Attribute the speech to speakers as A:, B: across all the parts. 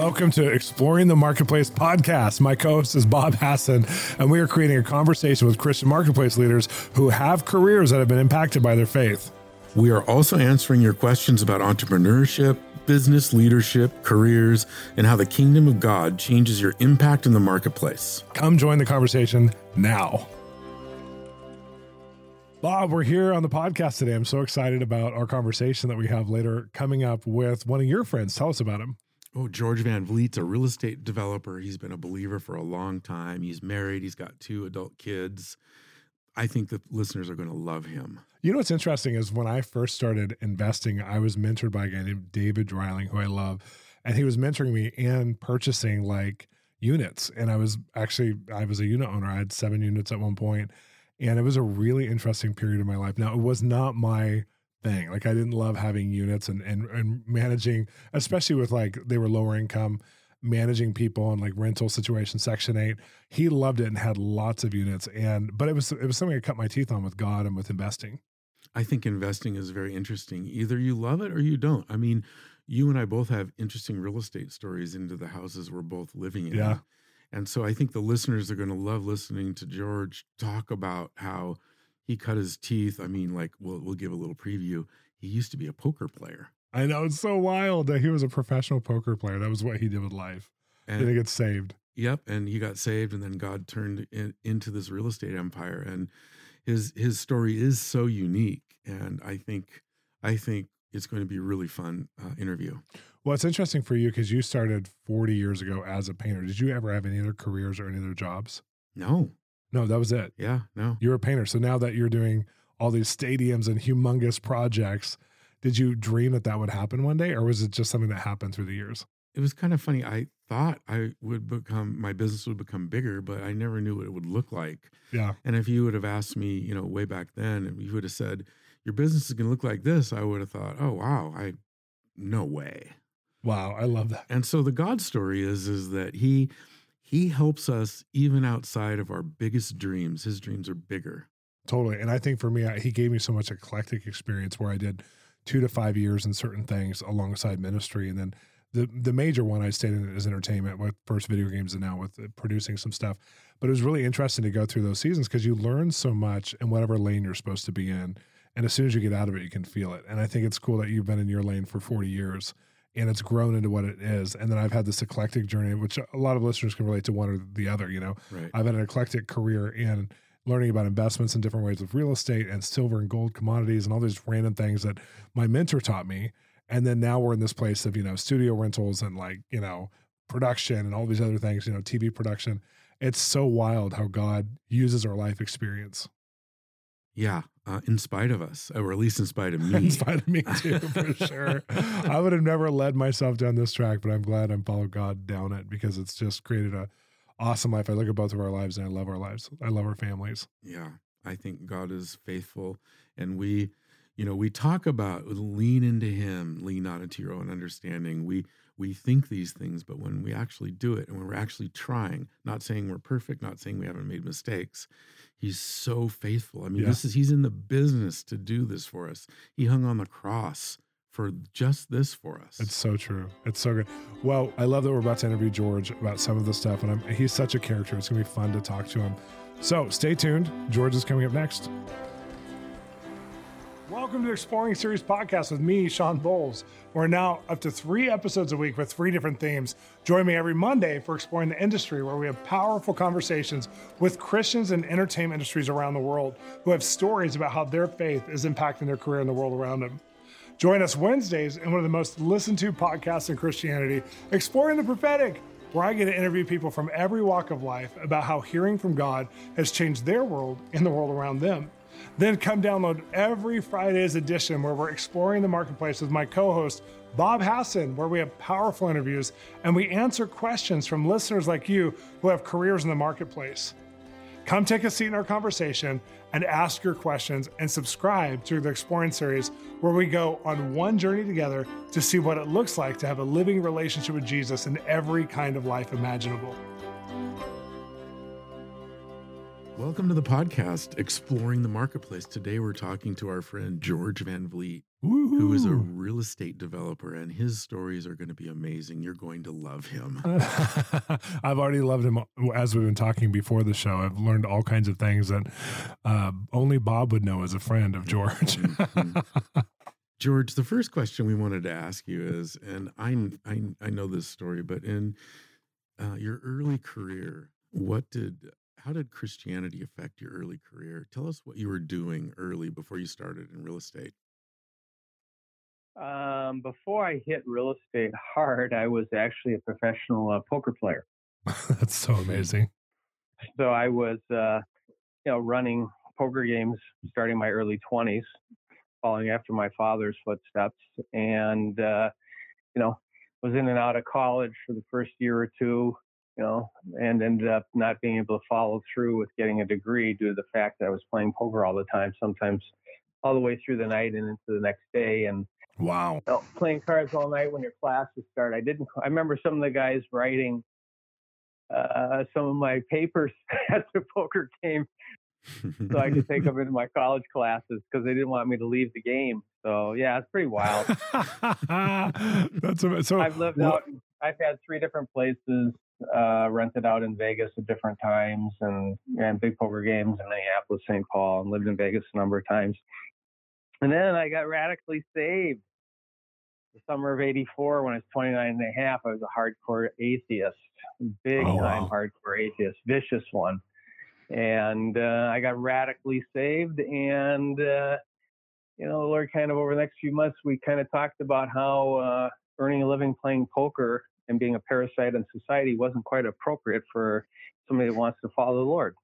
A: Welcome to Exploring the Marketplace podcast. My co host is Bob Hasson, and we are creating a conversation with Christian marketplace leaders who have careers that have been impacted by their faith.
B: We are also answering your questions about entrepreneurship, business leadership, careers, and how the kingdom of God changes your impact in the marketplace.
A: Come join the conversation now. Bob, we're here on the podcast today. I'm so excited about our conversation that we have later coming up with one of your friends. Tell us about him.
B: Oh, George Van Vliet's a real estate developer. He's been a believer for a long time. He's married, he's got two adult kids. I think the listeners are going to love him.
A: You know what's interesting is when I first started investing, I was mentored by a guy named David Dryling, who I love, and he was mentoring me and purchasing like units. And I was actually I was a unit owner. I had seven units at one point, and it was a really interesting period of my life. Now, it was not my thing. Like I didn't love having units and and, and managing, especially with like they were lower income, managing people and like rental situations, section eight. He loved it and had lots of units. And but it was it was something I cut my teeth on with God and with investing.
B: I think investing is very interesting. Either you love it or you don't. I mean, you and I both have interesting real estate stories into the houses we're both living in.
A: Yeah.
B: And so I think the listeners are going to love listening to George talk about how he cut his teeth. I mean, like we'll we'll give a little preview. He used to be a poker player.
A: I know it's so wild that he was a professional poker player. That was what he did with life. And he get saved.
B: Yep, and he got saved, and then God turned in, into this real estate empire. And his his story is so unique, and I think I think it's going to be a really fun uh, interview.
A: Well, it's interesting for you because you started 40 years ago as a painter. Did you ever have any other careers or any other jobs?
B: No,
A: No, that was it.
B: yeah, no.
A: You're a painter. So now that you're doing all these stadiums and humongous projects, did you dream that that would happen one day, or was it just something that happened through the years?
B: It was kind of funny. I thought I would become my business would become bigger, but I never knew what it would look like.
A: Yeah.
B: And if you would have asked me, you know, way back then, if you would have said your business is going to look like this, I would have thought, oh wow, I no way.
A: Wow. I love that.
B: And so the God story is is that he he helps us even outside of our biggest dreams. His dreams are bigger.
A: Totally. And I think for me, I, he gave me so much eclectic experience where I did two to five years in certain things alongside ministry. And then the the major one I stayed in is entertainment with first video games and now with uh, producing some stuff. But it was really interesting to go through those seasons because you learn so much in whatever lane you're supposed to be in. And as soon as you get out of it, you can feel it. And I think it's cool that you've been in your lane for 40 years and it's grown into what it is. And then I've had this eclectic journey, which a lot of listeners can relate to one or the other, you know.
B: Right.
A: I've had an eclectic career in learning about investments in different ways of real estate and silver and gold commodities and all these random things that my mentor taught me. And then now we're in this place of, you know, studio rentals and like, you know, production and all these other things, you know, TV production. It's so wild how God uses our life experience.
B: Yeah. Uh, in spite of us, or at least in spite of me.
A: In spite of me too, for sure. I would have never led myself down this track, but I'm glad I'm followed God down it because it's just created a awesome life. I look at both of our lives and I love our lives. I love our families.
B: Yeah, I think God is faithful, and we, you know, we talk about lean into Him, lean not into your own understanding. We we think these things, but when we actually do it, and when we're actually trying, not saying we're perfect, not saying we haven't made mistakes, He's so faithful. I mean,
A: Yeah.
B: this is He's in the business to do this for us. He hung on the cross for just this for us.
A: It's so true. It's so good. Well, I love that we're about to interview George about some of the stuff, and I'm, he's such a character. It's going to be fun to talk to him. So stay tuned. George is coming up next. Welcome to the Exploring Series Podcast with me, Shawn Bolz. We're now up to three episodes a week with three different themes. Join me every Monday for Exploring the Industry, where we have powerful conversations with Christians in entertainment industries around the world who have stories about how their faith is impacting their career and the world around them. Join us Wednesdays in one of the most listened to podcasts in Christianity, Exploring the Prophetic, where I get to interview people from every walk of life about how hearing from God has changed their world and the world around them. Then come download every Friday's edition where we're exploring the marketplace with my co host, Bob Hasson, where we have powerful interviews and we answer questions from listeners like you who have careers in the marketplace. Come take a seat in our conversation and ask your questions and subscribe to the Exploring series where we go on one journey together to see what it looks like to have a living relationship with Jesus in every kind of life imaginable.
B: Welcome to the podcast, Exploring the Marketplace. Today we're talking to our friend George Van Vliet,
A: Woo-hoo.
B: who is a real estate developer, and his stories are going to be amazing. You're going to love him.
A: I've already loved him as we've been talking before the show. I've learned all kinds of things that uh, only Bob would know as a friend of George.
B: Mhm. George, the first question we wanted to ask you is, and I I, I know this story, but in uh, your early career, what did how did Christianity affect your early career? Tell us what you were doing early before you started in real estate.
C: Um, before I hit real estate hard, I was actually a professional uh, poker player.
A: That's so amazing.
C: So I was, uh, you know, running poker games starting my early 20s, following after my father's footsteps, and uh, you know, was in and out of college for the first year or two, you know, and ended up not being able to follow through with getting a degree due to the fact that I was playing poker all the time, sometimes all the way through the night and into the next day, and
A: Wow.
C: you know, playing cards all night when your classes start. I didn't. I remember some of the guys writing uh, some of my papers at the poker game so I could take them into my college classes because they didn't want me to leave the game. So yeah, it's pretty wild.
A: That's. So
C: I've lived
A: what-
C: out. I've had three different places uh, rented out in Vegas at different times, and and big poker games in Minneapolis, St. Paul, and lived in Vegas a number of times. And then I got radically saved. The summer of '84, when I was 29 and a half, I was a hardcore atheist, big
A: Oh,
C: time
A: wow.
C: hardcore atheist, vicious one. And uh, I got radically saved, and uh, you know, the Lord kind of over the next few months, we kind of talked about how uh, earning a living playing poker and being a parasite in society wasn't quite appropriate for somebody that wants to follow the Lord.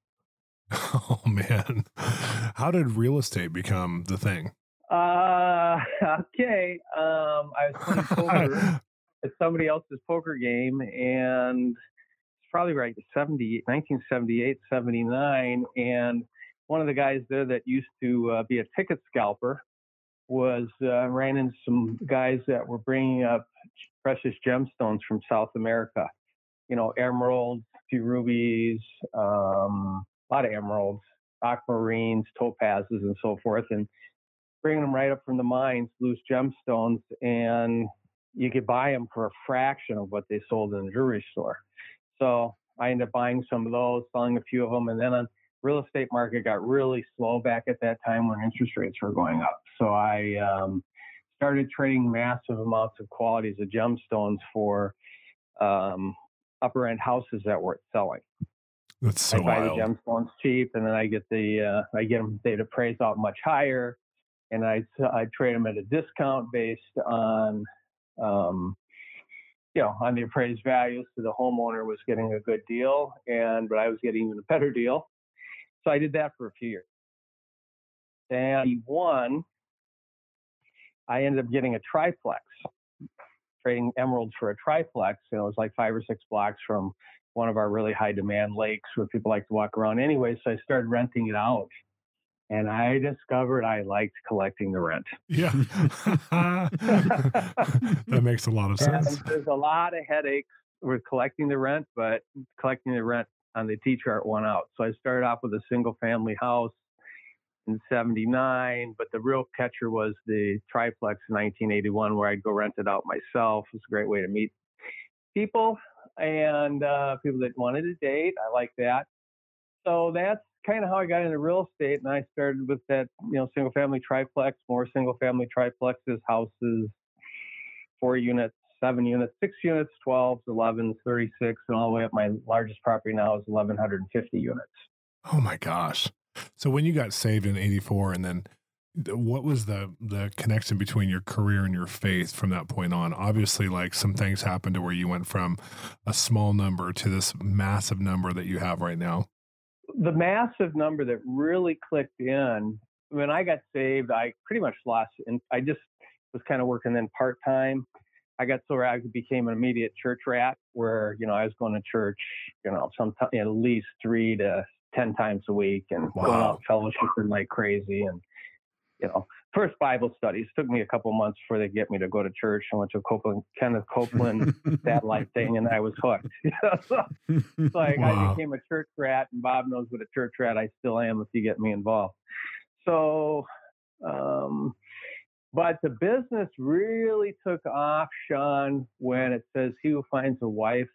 A: Oh man. How did real estate become the thing?
C: Uh, okay. Um, I was playing poker at somebody else's poker game, and it's probably right 70, 1978, 79. And one of the guys there that used to uh, be a ticket scalper was uh, ran into some guys that were bringing up precious gemstones from South America. You know, emeralds, few rubies, um, a lot of emeralds, aquamarines, topazes, and so forth, and bringing them right up from the mines, loose gemstones, and you could buy them for a fraction of what they sold in the jewelry store. So I ended up buying some of those, selling a few of them, and then on real estate market got really slow back at that time when interest rates were going up. So I um, started trading massive amounts of qualities of gemstones for um, upper end houses that weren't selling.
A: That's so
C: I buy
A: wild.
C: the gemstones cheap, and then I get the uh, I get them they'd appraise out much higher, and I I trade them at a discount based on um, you know on the appraised values. So the homeowner was getting a good deal, and but I was getting even a better deal. So I did that for a few years. And one, I ended up getting a triplex, trading emeralds for a triplex. And it was like five or six blocks from one of our really high demand lakes where people like to walk around anyway. So I started renting it out. And I discovered I liked collecting the rent.
A: Yeah. that makes a lot of
C: And
A: sense.
C: there's a lot of headaches with collecting the rent, but collecting the rent on the T chart won out. So I started off with a single family house in 79, but the real catcher was the triplex in 1981 where I'd go rent it out myself. It's a great way to meet people and uh, people that wanted to date. I like that. So that's kind of how I got into real estate. And I started with that, you know, single family triplex, more single family triplexes, houses, four units, seven units, six units, 12s, 11s, 36, and all the way up. My largest property now is 1,150 units.
A: Oh my gosh. So when you got saved in 84 and then what was the the connection between your career and your faith from that point on? Obviously like some things happened to where you went from a small number to this massive number that you have right now.
C: The massive number that really clicked in when I got saved, I pretty much lost, and I just was kind of working then part time. I got so I became an immediate church rat, where you know I was going to church, you know, sometimes at least three to ten times a week, and going
A: Wow.
C: out fellowshipping like crazy, and you know, first Bible studies. Took me a couple months before they get me to go to church. I went to a Copeland, Kenneth Copeland satellite thing, and I was hooked. so it's like wow. I became a church rat, and Bob knows what a church rat I still am if you get me involved. So, um, but the business really took off, Shawn, when it says, "He who finds a wife,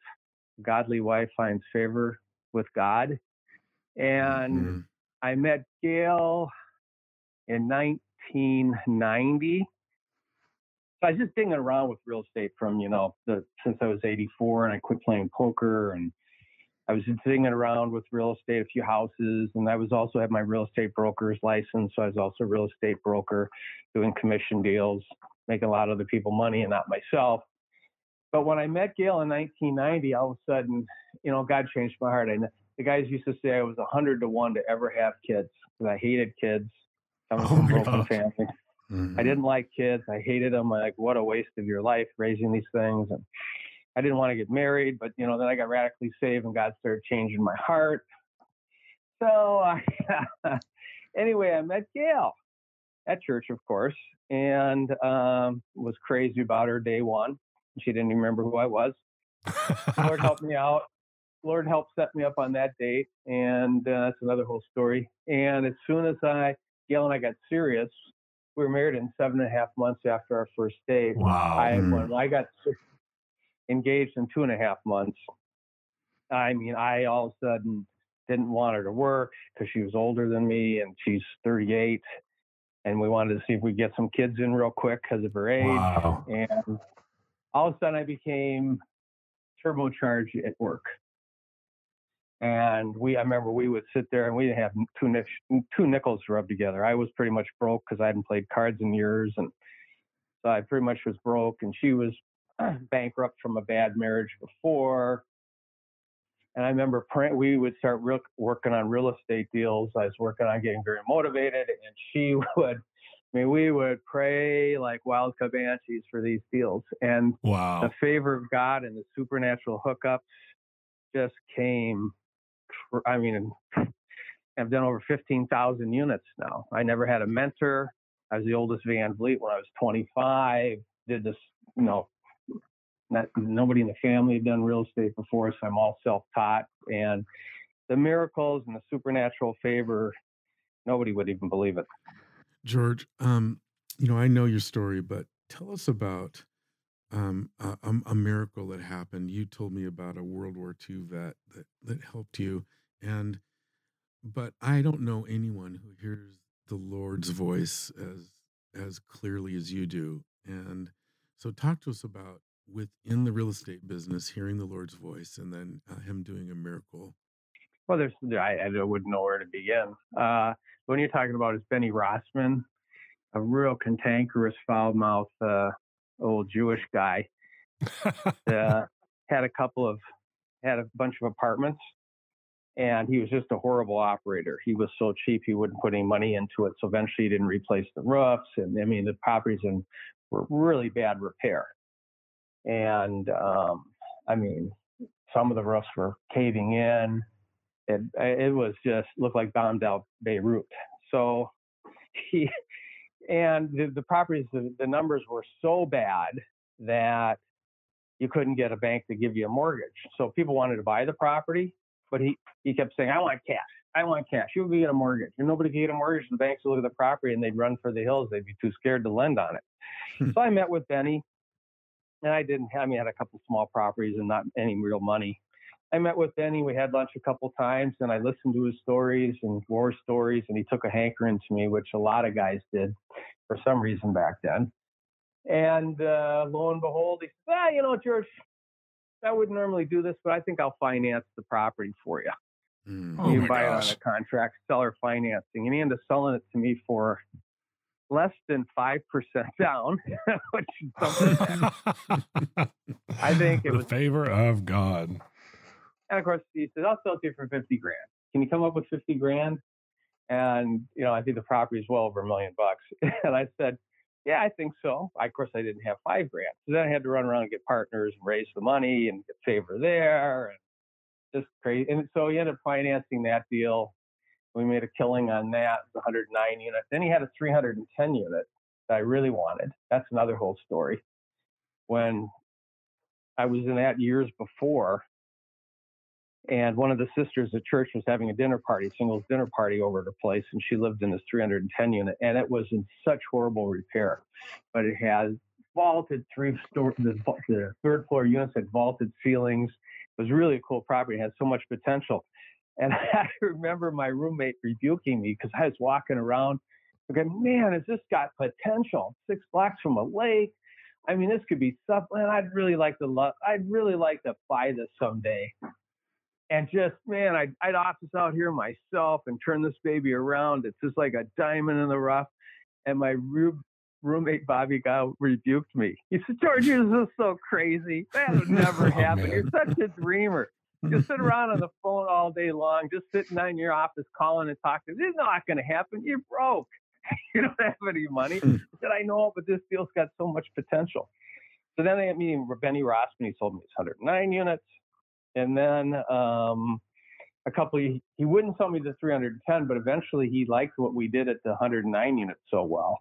C: godly wife, finds favor with God." And mm-hmm. I met Gail in 1990. So I was just dinging around with real estate from, you know, the, since I was 84 and I quit playing poker and I was dinging around with real estate, a few houses, and I was also had my real estate broker's license. So I was also a real estate broker doing commission deals, making a lot of other people money and not myself. But when I met Gail in 1990, all of a sudden, you know, God changed my heart. I, the guys used to say I was 100 to 1 to ever have kids because I hated kids coming from a broken family. Mm-hmm. I didn't like kids. I hated them. Like, what a waste of your life raising these things. And I didn't want to get married, but you know, then I got radically saved and God started changing my heart. So I, anyway, I met Gail at church, of course, and um, was crazy about her day one. She didn't even remember who I was. Lord helped me out. Lord helped set me up on that date, and uh, that's another whole story. And as soon as I, Gail and I got serious, we were married in seven and a half months after our first date.
B: Wow.
C: I, mm. when I got engaged in two and a half months, I mean, I all of a sudden didn't want her to work because she was older than me and she's 38. And we wanted to see if we could get some kids in real quick because of her age.
B: Wow.
C: And all of a sudden I became turbocharged at work. And we, I remember we would sit there and we didn't have two, two nickels to rub together. I was pretty much broke because I hadn't played cards in years. And so I pretty much was broke. And she was bankrupt from a bad marriage before. And I remember we would start real, working on real estate deals. I was working on getting very motivated, and she would, I mean, we would pray like wild comanches for these deals. And
B: wow.
C: the favor of God and the supernatural hookups just came I mean, I've done over 15,000 units now. I never had a mentor. I was the oldest Van Vliet when I was 25. Did this, you know, not, nobody in the family had done real estate before, so I'm all self-taught. And the miracles and the supernatural favor, nobody would even believe it.
B: George, um, you know, I know your story, but tell us about um, a, a, miracle that happened. You told me about a World War II vet that that helped you, and but I don't know anyone who hears the Lord's voice as as clearly as you do. And so, talk to us about within the real estate business, hearing the Lord's voice, and then uh, Him doing a miracle.
C: Well, there's I, I wouldn't know where to begin. Uh, when you're talking about is Benny Rossman, a real cantankerous, foul mouth uh, old Jewish guy. Uh, had a couple of had a bunch of apartments, and he was just a horrible operator. He was so cheap he wouldn't put any money into it. So eventually, he didn't replace the roofs, and I mean the properties in were really bad repair. And um, I mean, some of the roofs were caving in. It it was just looked like bombed out Beirut. So he and the, the properties, the, the numbers were so bad that you couldn't get a bank to give you a mortgage. So people wanted to buy the property, but he, he kept saying, I want cash. I want cash. You can get a mortgage. And nobody could get a mortgage. The banks would look at the property and they'd run for the hills. They'd be too scared to lend on it. Hmm. so I met with Benny and I didn't have, I mean, I had a couple small properties and not any real money. I met with Benny. We had lunch a couple times, and I listened to his stories and war stories, and he took a hankering to me, which a lot of guys did for some reason back then. And uh, lo and behold, he said, "Ah, you know, George, I wouldn't normally do this, but I think I'll finance the property for you.
B: Mm.
C: You
B: oh
C: buy
B: gosh.
C: it on a contract, seller financing, and he ended up selling it to me for less than five percent down, which is something. I think it
A: the
C: was
A: favor of God.
C: And of course, he says, I'll sell it to you for 50 grand. Can you come up with 50 grand? And, you know, I think the property is well over a million bucks. and I said, yeah, I think so. I, of course, I didn't have five grand. So then I had to run around and get partners and raise the money and get favor there and just crazy. And so he ended up financing that deal. We made a killing on that, 109 unit. Then he had a 310 unit that I really wanted. That's another whole story. When I was in that years before, and one of the sisters at church was having a dinner party, singles dinner party over at her place, and she lived in this 310 unit, and it was in such horrible repair. But it had vaulted three store, the, the third floor units had vaulted ceilings. It was really a cool property. It had so much potential. And I remember my roommate rebuking me because I was walking around, going, "Man, has this got potential? Six blocks from a lake. I mean, this could be stuff. And I'd really like to love. I'd really like to buy this someday." And just man, I'd, I'd office out here myself and turn this baby around. It's just like a diamond in the rough. And my roommate Bobby Guy rebuked me. He said, "George, you're just so crazy. That would never oh, happen. You're such a dreamer. You sit around on the phone all day long, just sitting in your office calling and talking. This is not going to happen. You're broke. you don't have any money." Hmm. I said, "I know, but this deal's got so much potential." So then I had meeting Benny Rossman. He sold me his 109 units. And then um, a couple, of, he wouldn't sell me the 310, but eventually he liked what we did at the 109 unit so well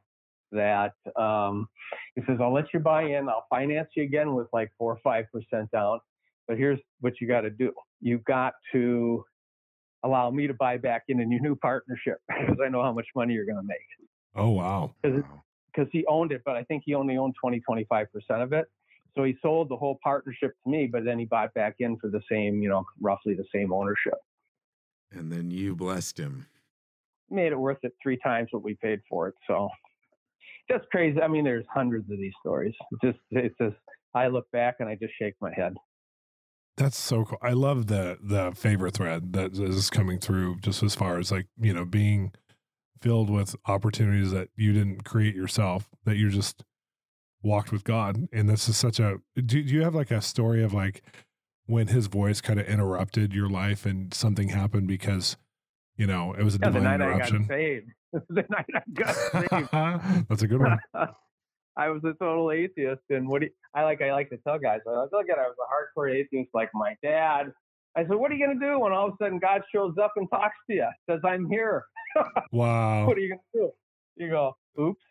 C: that um, he says, I'll let you buy in. I'll finance you again with like four or 5% down. But here's what you got to do. You've got to allow me to buy back in a new partnership because I know how much money you're going to make.
A: Oh, wow.
C: Because he owned it, but I think he only owned 20, 25% of it. So he sold the whole partnership to me, but then he bought back in for the same, you know, roughly the same ownership.
B: And then you blessed him.
C: Made it worth it three times what we paid for it. So just crazy. I mean, there's hundreds of these stories. It's just, it's just, I look back and I just shake my head.
A: That's so cool. I love the the favor thread that is coming through just as far as like, you know, being filled with opportunities that you didn't create yourself, that you're just walked with God. And this is such a, do, do you have like a story of like when his voice kind of interrupted your life and something happened because, you know, it was a yeah, divine the interruption?
C: the night I got saved.
A: That's a good one.
C: I was a total atheist, and what do you, I like? I like to tell guys. I look at I was a hardcore atheist, like my dad. I said, "What are you going to do when all of a sudden God shows up and talks to you? Says I'm here."
A: wow.
C: what are you going to do? You go, "Oops."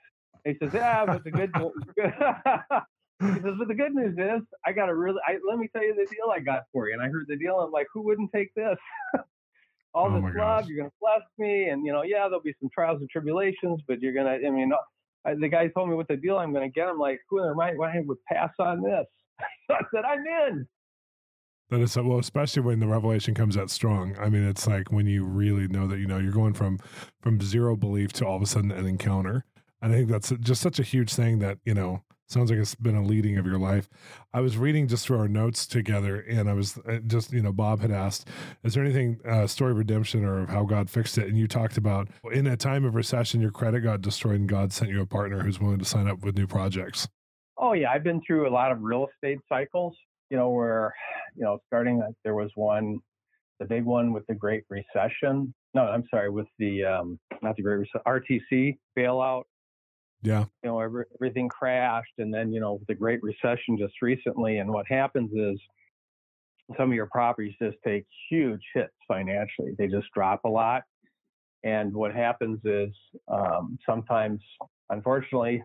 C: He says, "Yeah, but the good." he says, "But the good news is, I got a really. I, let me tell you the deal I got for you." And I heard the deal. I'm like, "Who wouldn't take this?" All oh this love, you're gonna bless me, and you know, yeah, there'll be some trials and tribulations, but you're gonna. I mean, uh, I, the guy told me what the deal I'm gonna get. I'm like, who am I? Why would pass on this? so I said, I'm in.
A: That is well, especially when the revelation comes out strong. I mean, it's like when you really know that you know you're going from from zero belief to all of a sudden an encounter. I think that's just such a huge thing that, you know, sounds like it's been a leading of your life. I was reading just through our notes together, and I was uh, just, you know, Bob had asked, "Is there anything uh, story of redemption or of how God fixed it?" And you talked about in a time of recession, your credit got destroyed, and God sent you a partner who's willing to sign up with new projects.
C: Oh yeah, I've been through a lot of real estate cycles. You know, where, you know, starting there was one, the big one with the Great Recession. No, I'm sorry, with the um, not the Great Recession, RTC bailout
A: yeah.
C: You know, every, everything crashed. And then, you know, the Great Recession just recently. And what happens is some of your properties just take huge hits financially. They just drop a lot. And what happens is um, sometimes, unfortunately,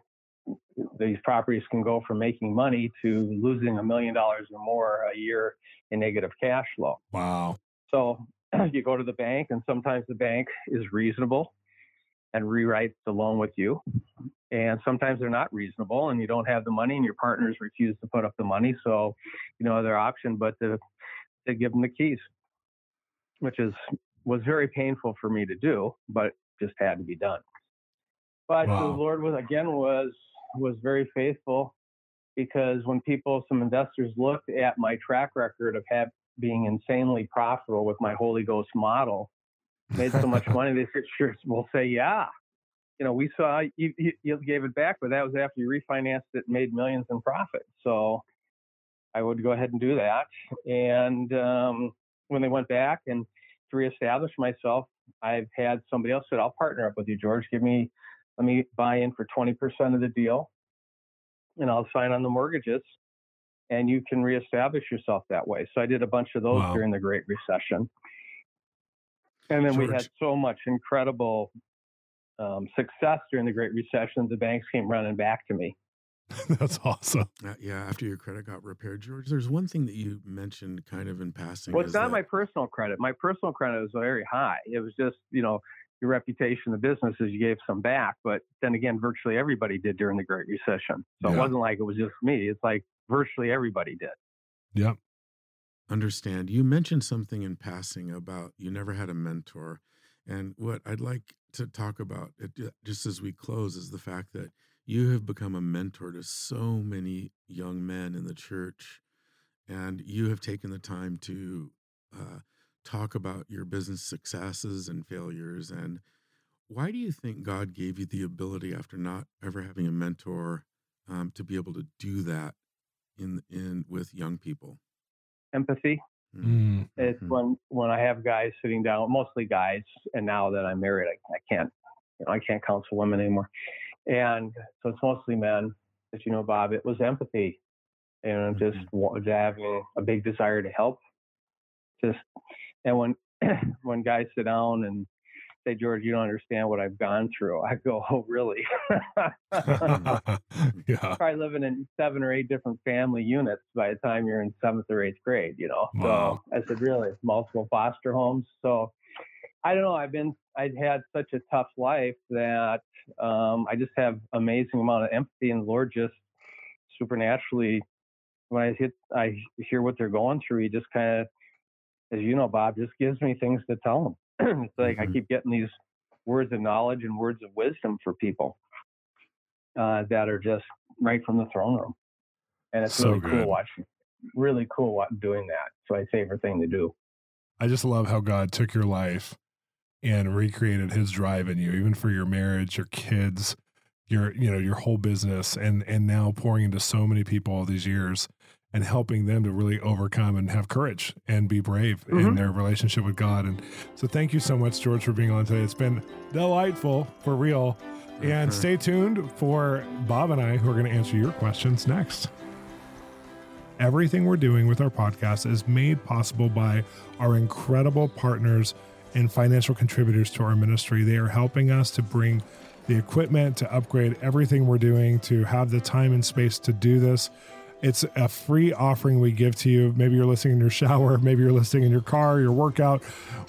C: these properties can go from making money to losing a million dollars or more a year in negative cash flow.
A: Wow.
C: So you go to the bank, and sometimes the bank is reasonable and rewrites the loan with you. And sometimes they're not reasonable and you don't have the money and your partners refuse to put up the money. So, you know, other option but to, to give them the keys, which is was very painful for me to do, but just had to be done. But wow. the Lord was again was was very faithful because when people, some investors looked at my track record of have, being insanely profitable with my Holy Ghost model, made so much money. They said, sure, we'll say, yeah. You know, we saw you, you gave it back, but that was after you refinanced it and made millions in profit. So I would go ahead and do that. And um, when they went back and to reestablish myself, I've had somebody else said, I'll partner up with you, George. Give me, let me buy in for 20% of the deal and I'll sign on the mortgages and you can reestablish yourself that way. So I did a bunch of those wow. during the Great Recession. And then
B: George.
C: we had so much incredible um, success during the Great Recession. The banks came running back to me.
A: That's awesome.
B: Uh, yeah, after your credit got repaired, George, there's one thing that you mentioned kind of in passing.
C: Well, it's not
B: that-
C: my personal credit. My personal credit was very high. It was just, you know, your reputation, the businesses, you gave some back. But then again, virtually everybody did during the Great Recession. So
A: Yeah.
C: it wasn't like it was just me. It's like virtually everybody did.
A: Yep.
B: understand. You mentioned something in passing about you never had a mentor. And what I'd like to talk about, just as we close, is the fact that you have become a mentor to so many young men in the church. And you have taken the time to uh, talk about your business successes and failures. And why do you think God gave you the ability, after not ever having a mentor, um, to be able to do that in in with young people?
C: Empathy.
A: Mm.
C: It's
B: Mhm.
C: when when I have guys sitting down, mostly guys, and now that I'm married, I, I can't, you know, I can't counsel women anymore, and so it's mostly men. But you know, Bob, it was empathy, and just wa- having a big desire to help. Just and when when guys sit down and say, George, you don't understand what I've gone through, I go, Oh, really?
A: yeah.
C: Probably living in seven or eight different family units by the time you're in seventh or eighth grade, you know.
A: Wow.
C: So I said, really, multiple foster homes. So I don't know. I've been, I'd had such a tough life that um, I just have amazing amount of empathy, and the Lord just supernaturally, when I hit, I hear what they're going through. He just kind of, as you know, Bob, just gives me things to tell them. it's like I
B: Mhm.
C: keep getting these words of knowledge and words of wisdom for people uh, that are just right from the throne room, and it's
A: So
C: really
A: good.
C: cool watching. Really cool doing that. It's my favorite thing to do.
A: I just love how God took your life and recreated his drive in you, even for your marriage, your kids, your you know, your whole business and and now pouring into so many people all these years and helping them to really overcome and have courage and be brave in
C: Mhm.
A: their relationship with God. And so thank you so much, George, for being on today. It's been delightful for real. And
B: Mhm.
A: stay tuned for Bob and I, who are going to answer your questions next. Everything we're doing with our podcast is made possible by our incredible partners and financial contributors to our ministry. They are helping us to bring the equipment, to upgrade everything we're doing, to have the time and space to do this. It's a free offering we give to you. Maybe you're listening in your shower, maybe you're listening in your car, your workout.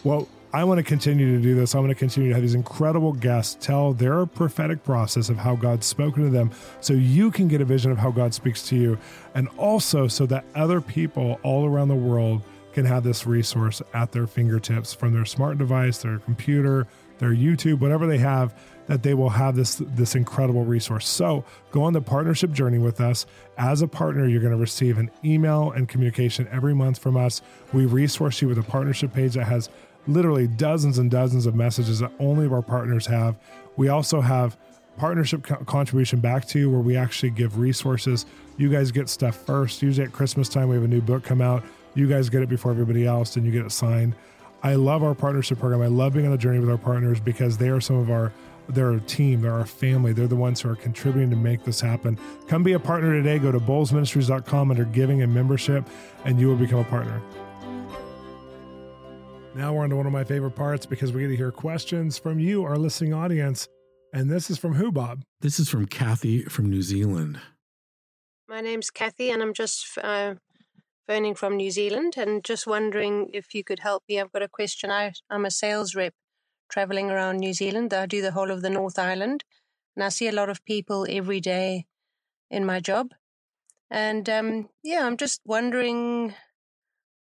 A: Well, I want to continue to do this. I want to continue to have these incredible guests tell their prophetic process of how God's spoken to them so you can get a vision of how God speaks to you. And also so that other people all around the world can have this resource at their fingertips from their smart device, their computer, their YouTube, whatever they have, that they will have this this incredible resource. So go on the partnership journey with us. As a partner, you're going to receive an email and communication every month from us. We resource you with a partnership page that has literally dozens and dozens of messages that only of our partners have. We also have partnership co- contribution back to you where we actually give resources. You guys get stuff first. Usually at Christmas time, we have a new book come out. You guys get it before everybody else and you get it signed. I love our partnership program. I love being on the journey with our partners because they are some of our they're a team, they're our family. They're the ones who are contributing to make this happen. Come be a partner today. Go to bolzministries.com under giving and membership, and you will become a partner. Now we're on to one of my favorite parts because we get to hear questions from you, our listening audience. And this is from who, Bob?
B: This is from Kathy from New Zealand.
D: My name's Kathy, and I'm just uh, phoning from New Zealand and just wondering if you could help me. I've got a question. I, I'm a sales rep traveling around New Zealand. I do the whole of the North Island, and I see a lot of people every day in my job. And um, yeah, I'm just wondering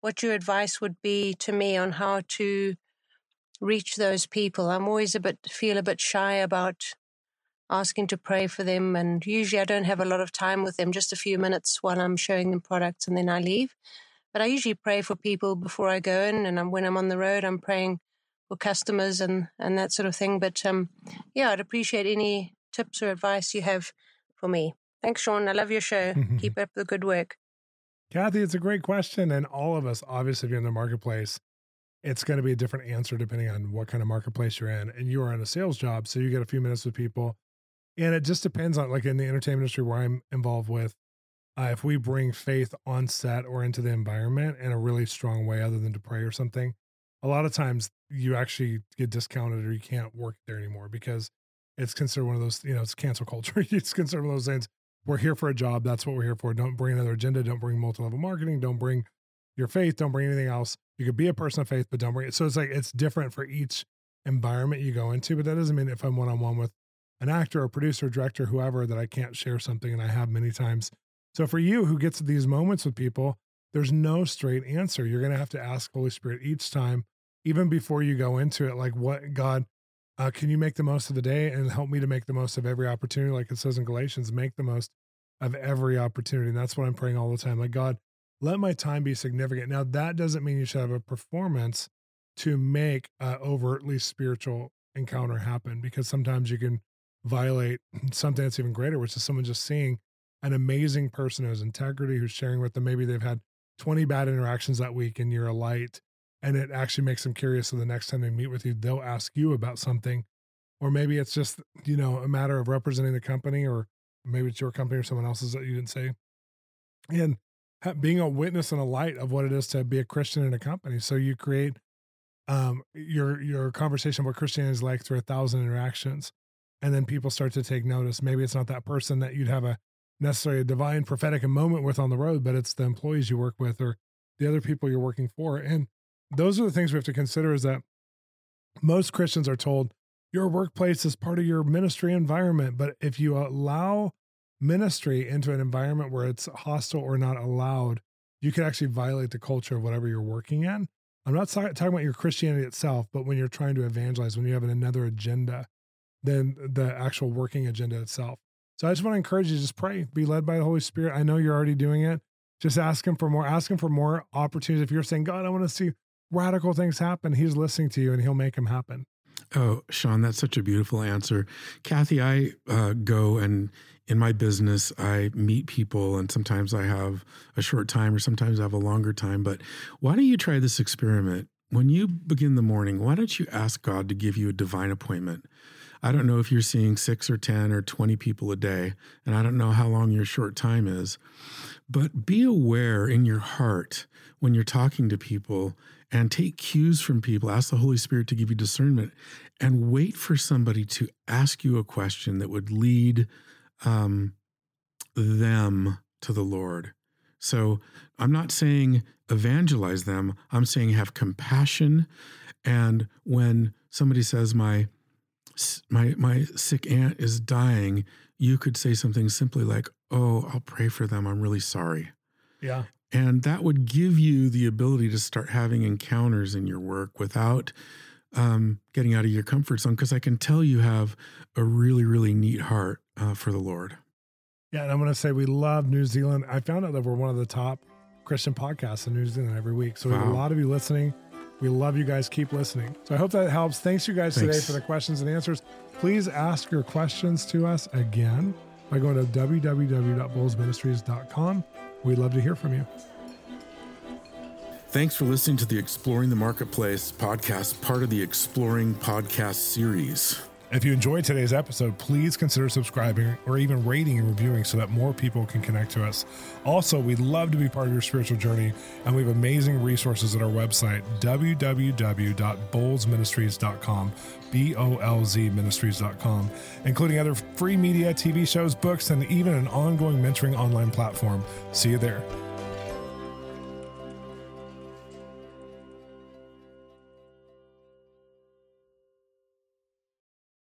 D: what your advice would be to me on how to reach those people. I'm always a bit feel a bit shy about asking to pray for them. And usually I don't have a lot of time with them, just a few minutes while I'm showing them products and then I leave. But I usually pray for people before I go in. And I'm, when I'm on the road, I'm praying for customers and, and that sort of thing. But um, yeah, I'd appreciate any tips or advice you have for me. Thanks, Shawn. I love your show. Keep up the good work.
A: Kathy, it's a great question. And all of us, obviously, if you're in the marketplace, it's going to be a different answer depending on what kind of marketplace you're in. And you are in a sales job. So you get a few minutes with people. And it just depends on, like in the entertainment industry where I'm involved with, uh, if we bring faith on set or into the environment in a really strong way, other than to pray or something, a lot of times you actually get discounted or you can't work there anymore because it's considered one of those, you know, it's cancel culture. it's considered one of those things. We're here for a job. That's what we're here for. Don't bring another agenda. Don't bring multi level marketing. Don't bring your faith. Don't bring anything else. You could be a person of faith, but don't bring it. So it's like it's different for each environment you go into. But that doesn't mean if I'm one on one with an actor or producer, director, whoever, that I can't share something. And I have many times. So for you who gets these moments with people, there's no straight answer. You're going to have to ask Holy Spirit each time, even before you go into it, like, what God, uh, can you make the most of the day and help me to make the most of every opportunity? Like it says in Galatians, make the most of every opportunity. And that's what I'm praying all the time. Like, God, let my time be significant. Now, that doesn't mean you should have a performance to make an overtly spiritual encounter happen because sometimes you can violate something that's even greater, which is someone just seeing an amazing person who has integrity, who's sharing with them. Maybe they've had 20 bad interactions that week and you're a light and it actually makes them curious. So the next time they meet with you, they'll ask you about something. Or maybe it's just, you know, a matter of representing the company or maybe it's your company or someone else's that you didn't say. And being a witness and a light of what it is to be a Christian in a company. So you create um, your your conversation about Christianity is like through a thousand interactions, and then people start to take notice. Maybe it's not that person that you'd have a necessarily a divine prophetic moment with on the road, but it's the employees you work with or the other people you're working for. And those are the things we have to consider is that most Christians are told your workplace is part of your ministry environment. But if you allow ministry into an environment where it's hostile or not allowed, you can actually violate the culture of whatever you're working in. I'm not talking about your Christianity itself, but when you're trying to evangelize, when you have another agenda than the actual working agenda itself. So I just want to encourage you, just pray, be led by the Holy Spirit. I know you're already doing it. Just ask him for more, ask him for more opportunities. If you're saying, God, I want to see radical things happen, he's listening to you and he'll make them happen.
B: Oh, Shawn, that's such a beautiful answer. Kathy, I uh, go and in my business, I meet people, and sometimes I have a short time, or sometimes I have a longer time. But why don't you try this experiment? When you begin the morning, why don't you ask God to give you a divine appointment? I don't know if you're seeing six or 10 or 20 people a day, and I don't know how long your short time is, but be aware in your heart when you're talking to people and take cues from people. Ask the Holy Spirit to give you discernment and wait for somebody to ask you a question that would lead um, them to the Lord. So I'm not saying evangelize them, I'm saying have compassion. And when somebody says, my my my sick aunt is dying you could say something simply like oh i'll pray for them i'm really sorry
A: yeah
B: and that would give you the ability to start having encounters in your work without um, getting out of your comfort zone because i can tell you have a really really neat heart uh, for the lord
A: yeah and i'm going to say we love new zealand i found out that we're one of the top christian podcasts in new zealand every week so wow. we have a lot of you listening we love you guys. Keep listening. So I hope that helps. Thanks you guys Thanks. today for the questions and answers. Please ask your questions to us again by going to www.bolzministries.com. We'd love to hear from you.
B: Thanks for listening to the Exploring the Marketplace podcast, part of the Exploring podcast series.
A: If you enjoyed today's episode, please consider subscribing or even rating and reviewing so that more people can connect to us. Also, we'd love to be part of your spiritual journey, and we have amazing resources at our website, www.bolzministries.com, B O L Z ministries.com, including other free media, TV shows, books, and even an ongoing mentoring online platform. See you there.